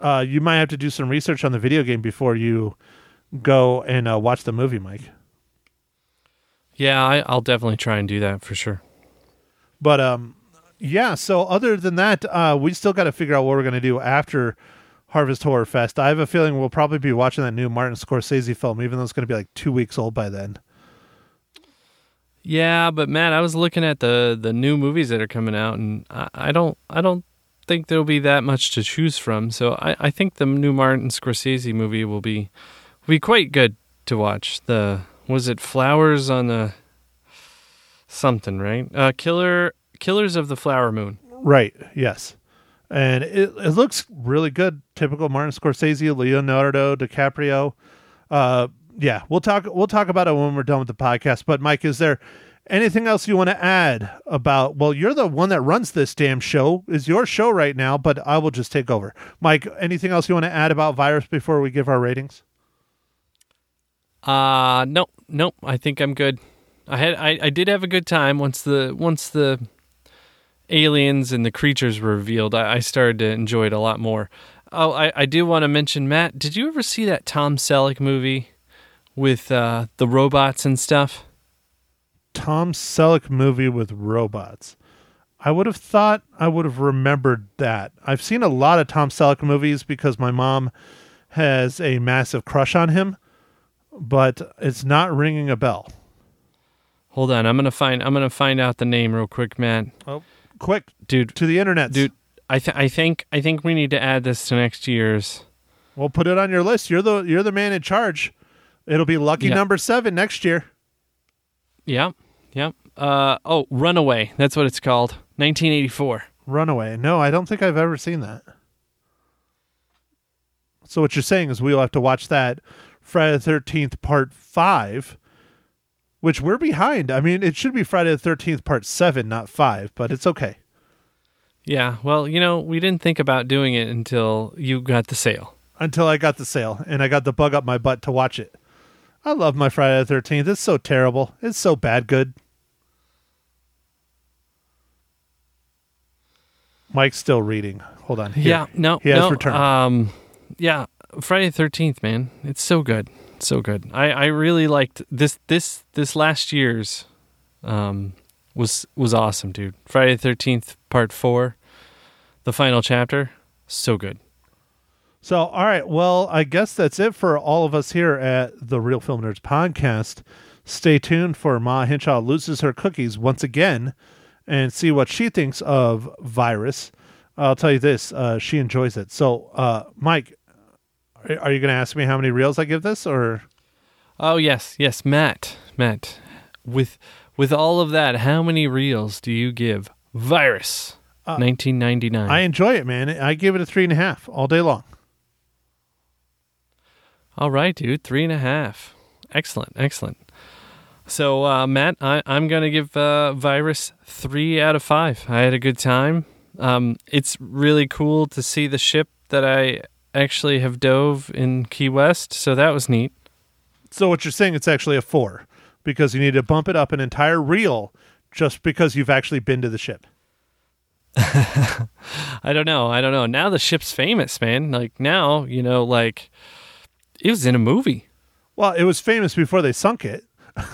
Uh, you might have to do some research on the video game before you go and uh, watch the movie, Mike. Yeah, I, I'll definitely try and do that for sure. But um, yeah. So other than that, uh, we still got to figure out what we're gonna do after Harvest Horror Fest. I have a feeling we'll probably be watching that new Martin Scorsese film, even though it's gonna be like two weeks old by then. Yeah, but Matt, I was looking at the the new movies that are coming out, and I, I don't I don't think there'll be that much to choose from. So I, I think the new Martin Scorsese movie will be will be quite good to watch. The was it Flowers on the something, right? Uh, Killer Killers of the Flower Moon. Right. Yes. And it, it looks really good. Typical Martin Scorsese, Leonardo DiCaprio. Uh, yeah, we'll talk. We'll talk about it when we're done with the podcast. But Mike, is there anything else you want to add about? Well, you're the one that runs this damn show. Is your show right now? But I will just take over. Mike, anything else you want to add about Virus before we give our ratings? Uh no, no. I think I'm good. I had I, I did have a good time once the once the aliens and the creatures were revealed. I, I started to enjoy it a lot more. Oh, I, I do want to mention Matt. Did you ever see that Tom Selleck movie with uh, the robots and stuff? Tom Selleck movie with robots. I would have thought I would have remembered that. I've seen a lot of Tom Selleck movies because my mom has a massive crush on him, but it's not ringing a bell. Hold on, I'm gonna find I'm gonna find out the name real quick, man. Oh, quick Dude, to the internet, dude, I th- I think I think we need to add this to next year's. Well, put it on your list. You're the you're the man in charge. It'll be lucky Yeah. number seven next year. Yep, yep. Uh oh, Runaway. That's what it's called. 1984. Runaway. No, I don't think I've ever seen that. So what you're saying is we'll have to watch that Friday the Thirteenth Part Five, which we're behind. I mean, it should be Friday the Thirteenth Part Seven, not five, but it's okay. Yeah. Well, you know, we didn't think about doing it until you got the sale. Until I got the sale and I got the bug up my butt to watch it. I love my Friday the Thirteenth. It's so terrible. It's so bad good. Mike's still reading. Hold on. Here. Yeah. No. He has no, returned. Um. Yeah. Friday the Thirteenth, man. It's so good. So good. I I really liked this this this last year's. Um. Was was awesome, dude. Friday the Thirteenth Part Four, the final chapter. So good. So, all right. Well, I guess that's it for all of us here at the Reel Film Nerds podcast. Stay tuned for Ma Hinshaw loses her cookies once again and see what she thinks of Virus. I'll tell you this, uh, she enjoys it. So, uh, Mike, are you going to ask me how many reels I give this or Oh yes, yes, Matt. Matt. With with all of that, how many reels do you give Virus? 1999. I enjoy it, man. I give it a three and a half all day long. All right, dude. Three and a half. Excellent, excellent. So, uh, Matt, I, I'm going to give uh, Virus three out of five. I had a good time. Um, it's really cool to see the ship that I actually have dove in Key West, so that was neat. So, what you're saying, it's actually a four because you need to bump it up an entire reel just because you've actually been to the ship. *laughs* I don't know. I don't know. Now the ship's famous, man. Like now, you know, like it was in a movie. Well, it was famous before they sunk it. *laughs*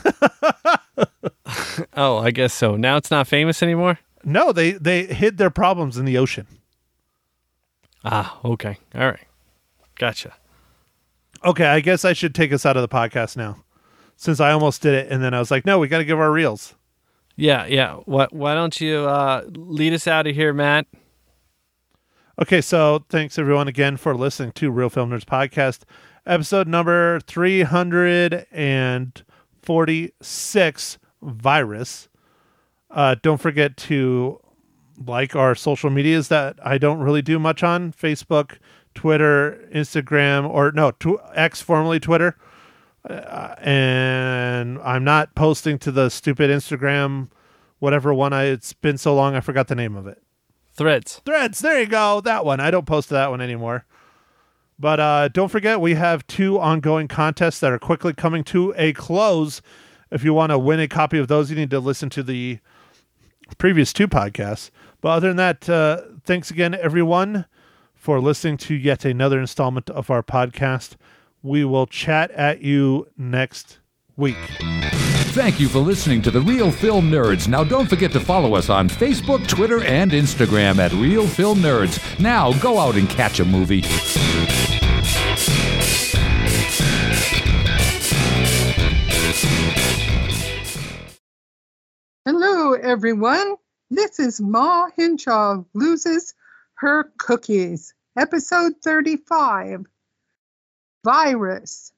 Oh, I guess so. Now it's not famous anymore. No, they they hid their problems in the ocean. Ah, okay. All right. Gotcha. Okay, I guess I should take us out of the podcast now, since I almost did it, and then I was like, no, we got to give our reels. Yeah, yeah. What? Why don't you uh, lead us out of here, Matt? Okay, so thanks everyone again for listening to Reel Film Nerds podcast, episode number three hundred and forty-six. Virus. Uh, don't forget to like our social medias that I don't really do much on Facebook, Twitter, Instagram, or no, tw- X, formerly Twitter. Uh, and I'm not posting to the stupid Instagram, whatever one I. It's been so long, I forgot the name of it. Threads. Threads. There you go. That one. I don't post to that one anymore. But uh, don't forget, we have two ongoing contests that are quickly coming to a close. If you want to win a copy of those, you need to listen to the previous two podcasts. But other than that, uh, thanks again, everyone, for listening to yet another installment of our podcast. We will chat at you next week. Thank you for listening to the Reel Film Nerds. Now, don't forget to follow us on Facebook, Twitter, and Instagram at Reel Film Nerds. Now, go out and catch a movie. Everyone. This is Ma Hinshaw Loses Her Cookies, episode 35 Virus.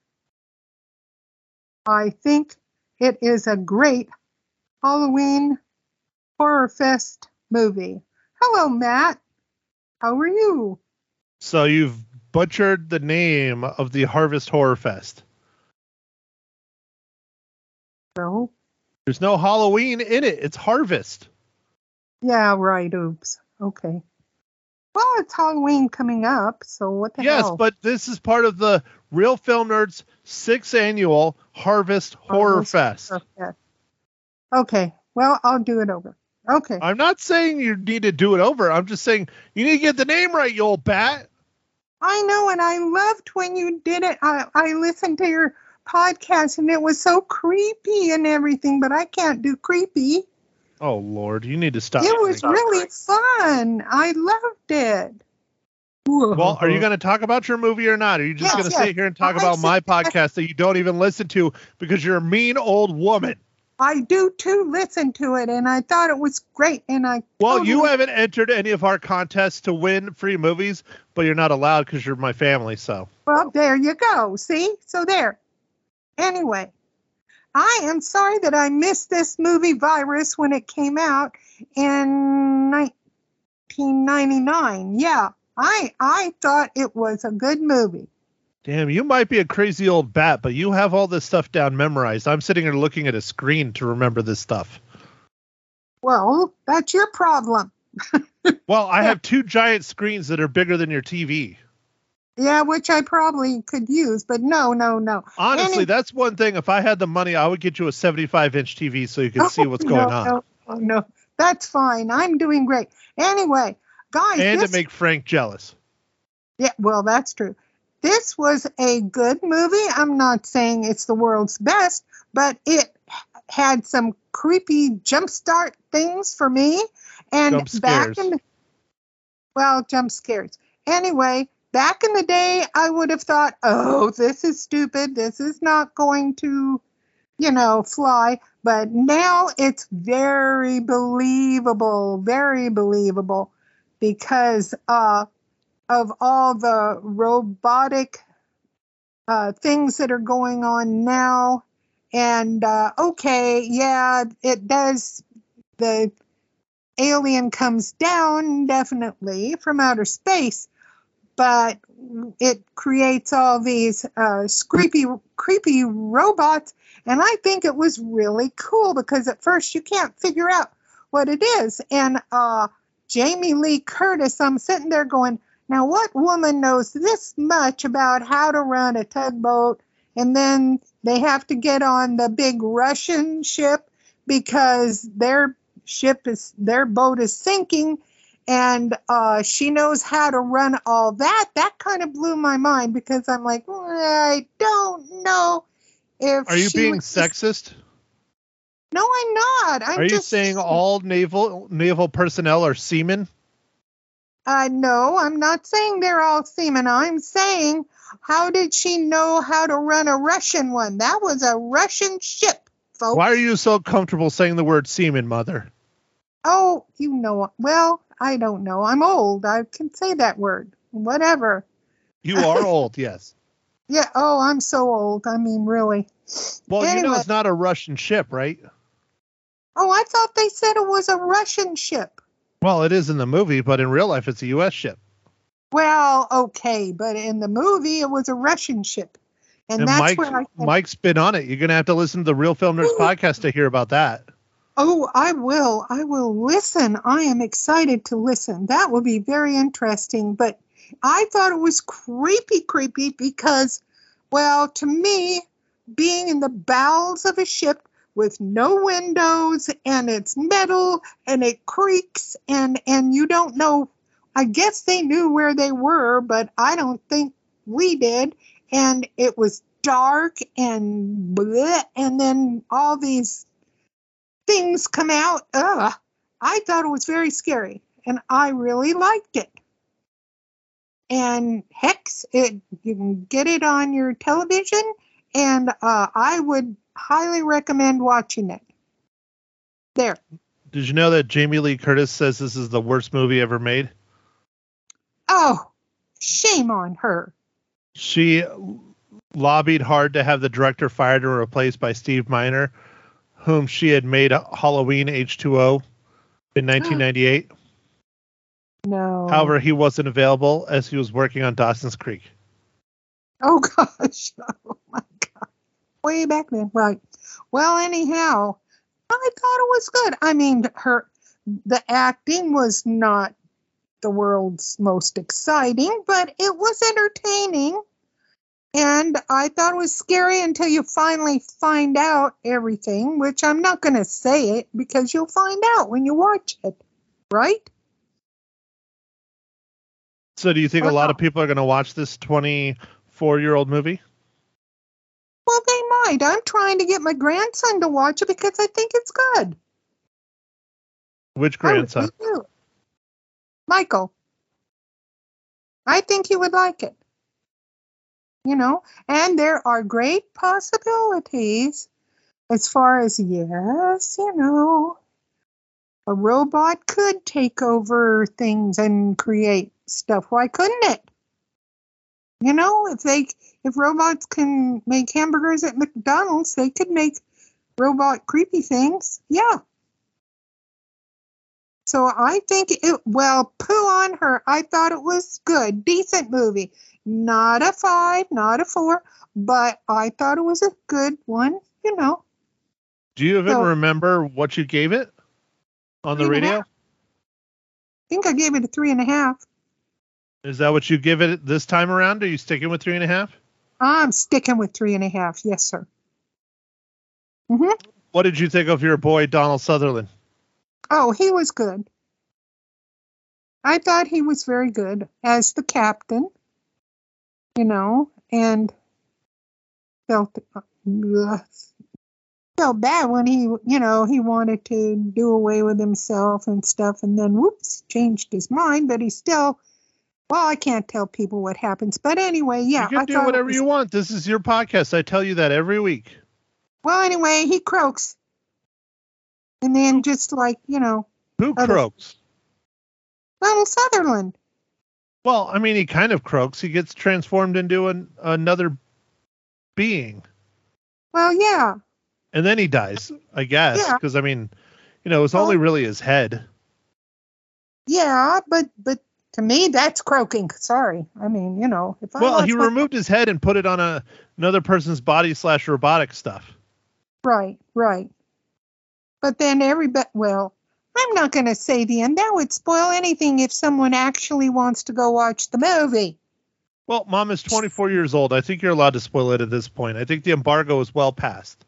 I think it is a great Halloween Horror Fest movie. Hello, Matt. How are you? So you've butchered the name of the Harvest Horror Fest. No. There's no Halloween in it. It's Harvest. Yeah, right. Oops. Okay. Well, it's Halloween coming up, so what the yes, hell? but this is part of the Reel Film Nerds sixth annual Harvest Horror Harvest Fest. Horror Fest. Okay. Well, I'll do it over. Okay. I'm not saying you need to do it over. I'm just saying you need to get the name right, you old bat. I know, and I loved when you did it. I, I listened to your podcast, and it was so creepy and everything, but I can't do creepy. Oh Lord, you need to stop. it was that. really fun. I loved it. Well, are you going to talk about your movie or not? Are you just Yes, going to yes. sit here and talk I about my podcast that you don't even listen to because you're a mean old woman? I do too listen to it, and I thought it was great. And I Well, you haven't entered any of our contests to win free movies, but you're not allowed because you're my family. So Well, there you go. See? So there. Anyway, I am sorry that I missed this movie Virus when it came out in 1999. Yeah, I I thought it was a good movie. damn, you might be a crazy old bat, but you have all this stuff down memorized. I'm sitting here looking at a screen to remember this stuff. Well, that's your problem. *laughs* Well, I have two giant screens that are bigger than your TV. Yeah, which I probably could use, but no, no, no. Honestly, Any- that's one thing. If I had the money, I would get you a 75 inch TV so you can oh, see what's No, going on. No, no, no, that's fine. I'm doing great. Anyway, guys, and this to make Frank jealous. Yeah, well, that's true. This was a good movie. I'm not saying it's the world's best, but it had some creepy jumpstart things for me. And Jump back in the, well, jump scares. Anyway, back in the day, I would have thought, oh, this is stupid. This is not going to, you know, fly. But now it's very believable, very believable because uh, of all the robotic uh, things that are going on now. And uh, okay, yeah, it does. The alien comes down definitely from outer space, but it creates all these uh, creepy, creepy robots. And I think it was really cool because at first you can't figure out what it is. And uh, Jamie Lee Curtis, I'm sitting there going, now, what woman knows this much about how to run a tugboat? And then they have to get on the big Russian ship because their ship is, their boat is sinking. And uh, she knows how to run all that. That kind of blew my mind because I'm like, "Well, I don't know if. Are you being was just- sexist? No, I'm not. I'm Are you just saying all naval naval personnel are seamen? Uh, no, I'm not saying they're all seamen. I'm saying, how did she know how to run a Russian one? That was a Russian ship, folks. Why are you so comfortable saying the word seaman, mother? Oh, you know. Well, I don't know. I'm old. I can say that word. Whatever. You are *laughs* old, yes. Yeah. Oh, I'm so old. I mean, really. Well, you know it's not a Russian ship, right? Oh, I thought they said it was a Russian ship. Well, it is in the movie, but in real life, it's a U.S. ship. Well, okay, but in the movie, it was a Russian ship, and, And that's Mike's, where I. said, Mike's been on it. You're going to have to listen to the Reel Film Nerds *laughs* podcast to hear about that. Oh, I will. I will listen. I am excited to listen. That will be very interesting. But I thought it was creepy, creepy because, well, to me, being in the bowels of a ship with no windows and it's metal and it creaks and and you don't know I guess they knew where they were, but I don't think we did. And it was dark and bleh, and then all these things come out. Ugh. I thought it was very scary, and I really liked it. And Hex, it you can get it on your television, and uh, I would highly recommend watching it. There. Did you know that Jamie Lee Curtis says this is the worst movie ever made? Oh, shame on her. She lobbied hard to have the director fired and replaced by Steve Miner, whom she had made Halloween H2O in 1998. No. However, he wasn't available as he was working on Dawson's Creek. Oh *laughs* gosh. Oh my god. Way back then. Right. Well, anyhow, I thought it was good. I mean, her the acting was not the world's most exciting, but it was entertaining. And I thought it was scary until you finally find out everything, which I'm not going to say it because you'll find out when you watch it, right? So, do you think a lot of people are going to watch this 24 year old movie? Well, they might. I'm trying to get my grandson to watch it because I think it's good. Which grandson? Michael. I think he would like it. You know, and there are great possibilities as far as, yes, you know, a robot could take over things and create stuff. Why couldn't it? You know, if they if robots can make hamburgers at McDonald's, they could make robot creepy things. Yeah. So I think it well, poo on her. I thought it was good, decent movie. Not a five, not a four, but I thought it was a good one, you know. Do you even So- remember what you gave it on the Three and a radio? I think I gave it a three and a half. Is that what you give it this time around? Are you sticking with three and a half? I'm sticking with three and a half. Yes, sir. hmm What did you think of your boy Donald Sutherland? Oh, he was good. I thought he was very good as the captain, you know, and felt ugh, felt bad when he, you know, he wanted to do away with himself and stuff, and then whoops, changed his mind. But he still, well, I can't tell people what happens. But anyway, yeah, you can I do whatever was- you want. This is your podcast. I tell you that every week. Well, anyway, he croaks, and then just like you know, Who Other- croaks? Donald Sutherland. Well, I mean, he kind of croaks. He gets transformed into an, another being, Well, yeah. and then he dies. I guess Yeah. because I mean, you know, it's Well- only really his head. Yeah, but but to me that's croaking. Sorry, I mean you know if I Well, he my- removed his head and put it on a another person's body slash robotic stuff. right right, but then everybody well I'm not going to say the end. That would spoil anything if someone actually wants to go watch the movie. Well, mom is 24 years old. I think you're allowed to spoil it at this point. I think the embargo is well past.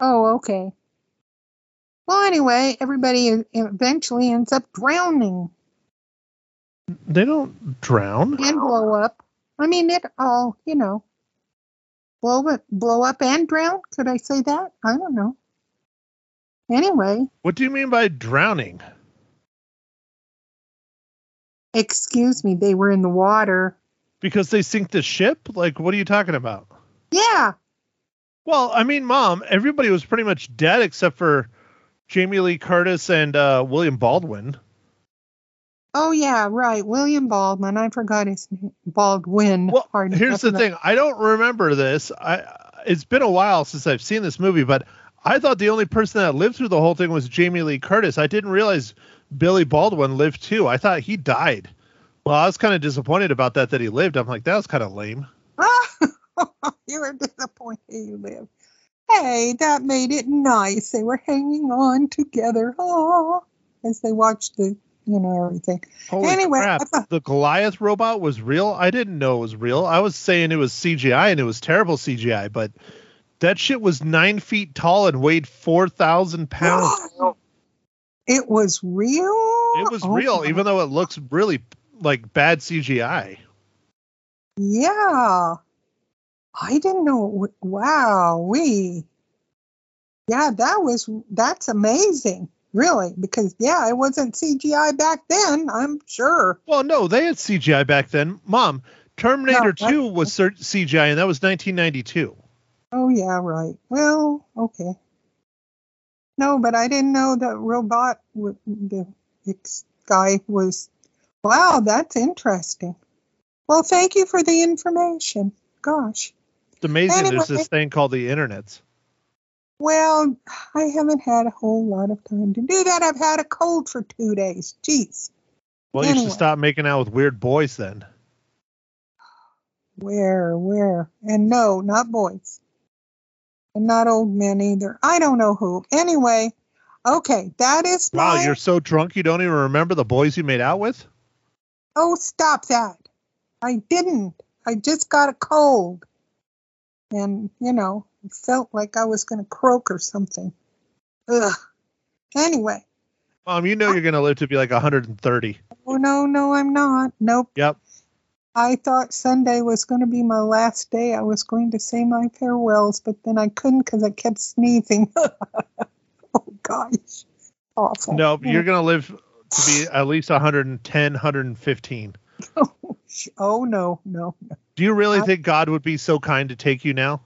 Oh, okay. Well, anyway, everybody eventually ends up drowning They don't drown. and blow up. I mean, it all you know, blow it, blow up and drown. Could I say that? I don't know. Anyway, What do you mean by drowning? excuse me, they were in the water. Because they sink the ship? Like, what are you talking about? Yeah, Well, I mean, mom, everybody was pretty much dead except for Jamie Lee Curtis and uh, William Baldwin. Oh yeah, right. William Baldwin. I forgot his name. Baldwin. Well, Pardon. here's the thing. I don't remember this. I it's been a while since I've seen this movie, but I thought the only person that lived through the whole thing was Jamie Lee Curtis. I didn't realize Billy Baldwin lived too. I thought he died. Well, I was kind of disappointed about that that he lived. I'm like, that was kind of lame. *laughs* you were disappointed you lived. Hey, that made it nice. They were hanging on together. Oh, as they watched the, you know, everything. Holy Anyway, crap! Thought- the Goliath robot was real. I didn't know it was real. I was saying it was CGI and it was terrible CGI, but that shit was nine feet tall and weighed four thousand pounds. It was real. It was Oh, real, my- even though it looks really like bad CGI. Yeah. I didn't know. Wow, we. Yeah, that was that's amazing, really, because yeah, it wasn't CGI back then. I'm sure. Well, no, they had CGI back then. Mom, Terminator No, 2 was CGI, and that was 1992. Oh yeah, right. Well, okay. No, but I didn't know that robot the guy was. Wow, that's interesting. Well, thank you for the information. Gosh. It's amazing Anyway. there's this thing called the internet. Well, I haven't had a whole lot of time to do that. I've had a cold for two days. Jeez. Well, you should stop making out with weird boys then. Where, where? And no, not boys. And not old men either. I don't know who. Anyway, okay, that is Wow, my. you're so drunk you don't even remember the boys you made out with? Oh, stop that. I didn't. I just got a cold. And, you know, it felt like I was going to croak or something. Ugh. Anyway. Mom, you know you're going to live to be like 130. Oh, no, no, I'm not. Nope. Yep. I thought Sunday was going to be my last day. I was going to say my farewells, but then I couldn't because I kept sneezing. *laughs* oh, gosh. Awful. No, you're going to live to be at least 110, 115. *laughs* Oh, no, no, Do you really I- think God would be so kind to take you now?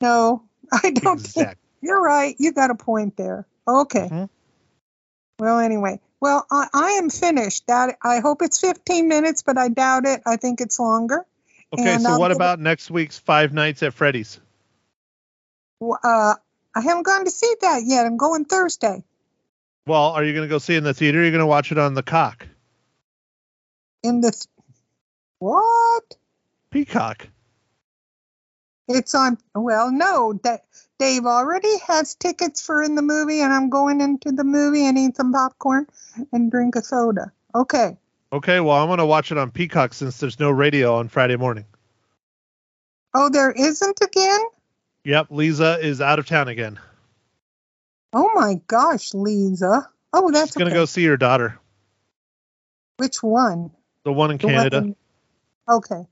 no. *laughs* I don't think. You're right. You got a point there. Okay. Mhm. Well, anyway. Well, I, I am finished. That I hope it's 15 minutes, but I doubt it. I think it's longer. Okay, And so I'll what give it- about next week's Five Nights at Freddy's? Uh, I haven't gone to see that yet. I'm going Thursday Well, are you going to go see it in the theater? Or are you going to watch it on the cock? in the. Th- what? Peacock. It's on. Well, no. That Dave already has tickets for in the movie, and I'm going into the movie and eat some popcorn and drink a soda. Okay. Okay, well, I'm going to watch it on Peacock since there's no radio on Friday morning. Oh, there isn't again. Yep, Lisa is out of town again. Oh my gosh, Lisa. Oh, that's She's going to okay. go see her daughter, Which one? the one in The one Canada. in- Okay.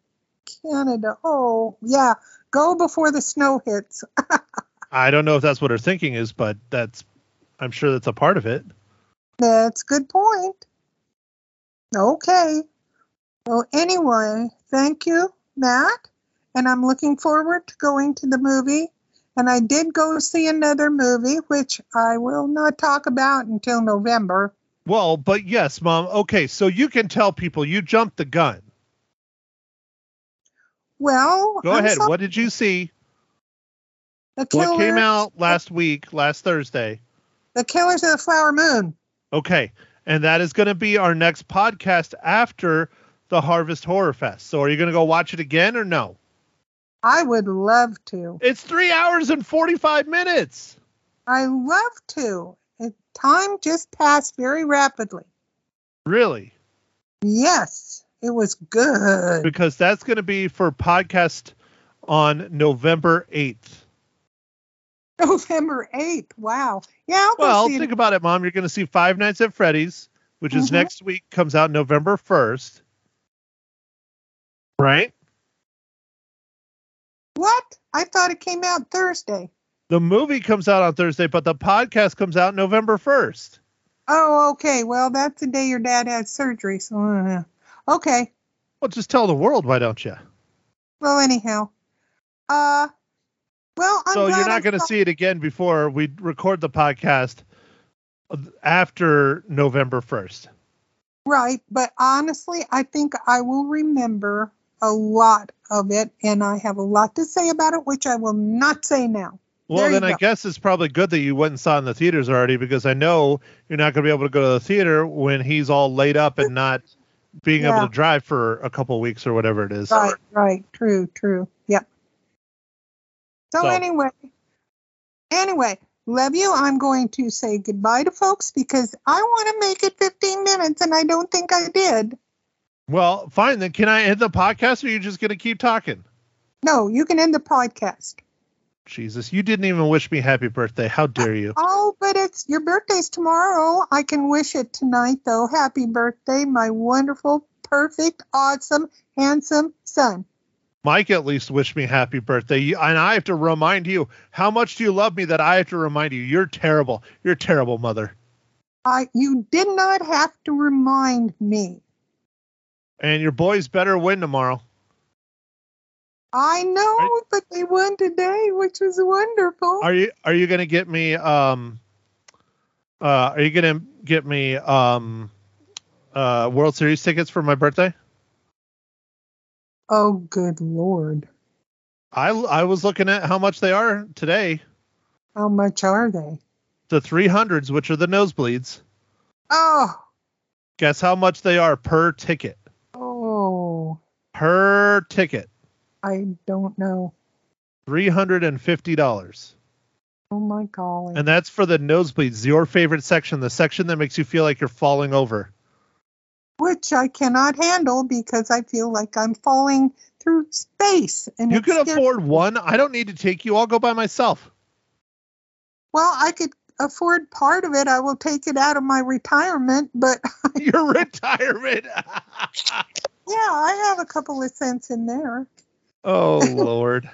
Canada. Oh, yeah. Go before the snow hits. *laughs* I don't know if that's what her thinking is, but that's, I'm sure that's a part of it. That's a good point. Okay. Well, anyway, thank you, Matt. And I'm looking forward to going to the movie. And I did go see another movie, which I will not talk about until November. Well, but yes, mom. Okay, so you can tell people you jumped the gun. Well, Go I'm ahead. What did you see? The What came out last week, last Thursday? The Killers of the Flower Moon. Okay. And that is going to be our next podcast after the Harvest Horror Fest. So are you going to go watch it again or no? I would love to. It's three hours and 45 minutes. I love to. It, time just passed very rapidly. Really? Yes, it was good. Because that's going to be for podcast on November 8th. *laughs* November 8th. Wow. Yeah, I'll Well, think it. about it, Mom. You're going to see Five Nights at Freddy's, which is Mhm. next week, comes out November 1st. Right? What? I thought it came out Thursday. The movie comes out on Thursday, but the podcast comes out November 1st. Oh, okay. Well, that's the day your dad had surgery. So, uh, okay. Well, just tell the world, why don't you? Well, anyhow. Uh, well, I'm so you're not going to see it again before we record the podcast after November 1st. Right, but honestly, I think I will remember a lot of it, and I have a lot to say about it, which I will not say now. Well, There then I guess it's probably good that you went and saw it in the theaters already because I know you're not going to be able to go to the theater when he's all laid up and not being Yeah. able to drive for a couple of weeks or whatever it is. Right, right, true, true. So, So- anyway, anyway, love you. I'm going to say goodbye to folks because I want to make it 15 minutes, and I don't think I did. Well, fine. Then can I end the podcast or are you just going to keep talking? No, you can end the podcast. Jesus, you didn't even wish me happy birthday. How dare you? Oh, but it's your birthday's tomorrow. I can wish it tonight, though. Happy birthday, my wonderful, perfect, awesome, handsome son. Mike at least wished me happy birthday. And I have to remind you, how much do you love me that I have to remind you? You're terrible. You're terrible mother. I, you did not have to remind me. And your boys better win tomorrow. I know, but they won today, which was wonderful. Are you are you gonna get me um uh are you gonna get me um uh World Series tickets for my birthday? Oh, good lord. I I was looking at how much they are today. How much are they? The 300s, which are the nosebleeds, Oh, guess how much they are per ticket? oh, Per ticket. I don't know. $350. Oh my golly. And that's for the nosebleeds, your favorite section, the section that makes you feel like you're falling over. Which I cannot handle because I feel like I'm falling through space. And You can afford one. I don't need to take you. I'll go by myself. Well, I could afford part of it. I will take it out of my retirement, but *laughs* Your retirement. *laughs* yeah, I have a couple of cents in there. oh, *laughs* Lord.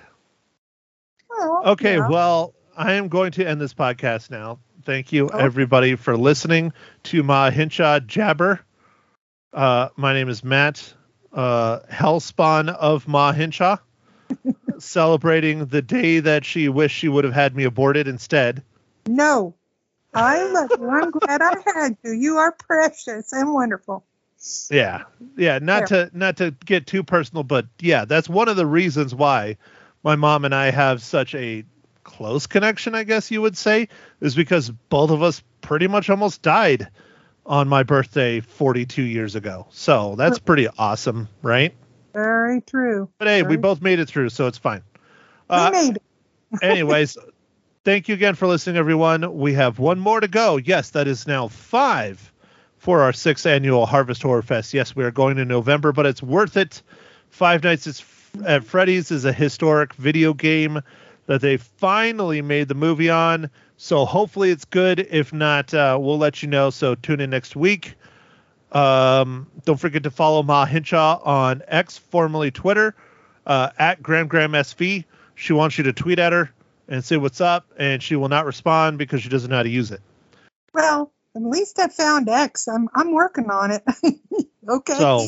Well, Okay, yeah. well, I am going to end this podcast now. Thank you, Okay. everybody, for listening to my Hinshaw Jabber. Uh, my name is Matt, uh, Hellspawn of Ma Hinshaw, *laughs* celebrating the day that she wished she would have had me aborted instead. No, I love you. I'm glad I had you. You are precious and wonderful. Yeah, yeah. Not to not to get too personal, but yeah, that's one of the reasons why my mom and I have such a close connection. I guess you would say is because both of us pretty much almost died on my birthday 42 years ago. So that's pretty awesome, right? Very true. But hey, we both made it through, so it's fine. We Uh, made it. *laughs* *laughs* anyways, thank you again for listening, everyone. We have one more to go. Yes, that is now five for our sixth annual Harvest Horror Fest. Yes, we are going in November, but it's worth it. Five Nights at Freddy's is a historic video game that they finally made the movie on. So hopefully it's good. If not, uh, we'll let you know. So tune in next week. Um, don't forget to follow Ma Hinshaw on X, formerly Twitter, uh, at Gram Gram SV. She wants you to tweet at her and say what's up, and she will not respond because she doesn't know how to use it. Well, at least I found X. I'm I'm working on it. *laughs* okay. So,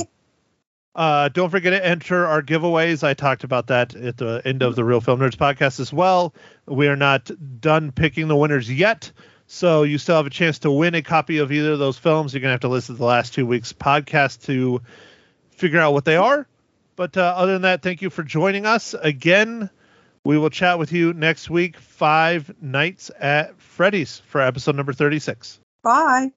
uh, don't forget to enter our giveaways. I talked about that at the end of the Reel Film Nerds podcast as well. We are not done picking the winners yet. So you still have a chance to win a copy of either of those films. You're going to have to listen to the last two weeks' podcast to figure out what they are. But uh, other than that, thank you for joining us. Again, we will chat with you next week, Five Nights at Freddy's for episode number 36. Bye.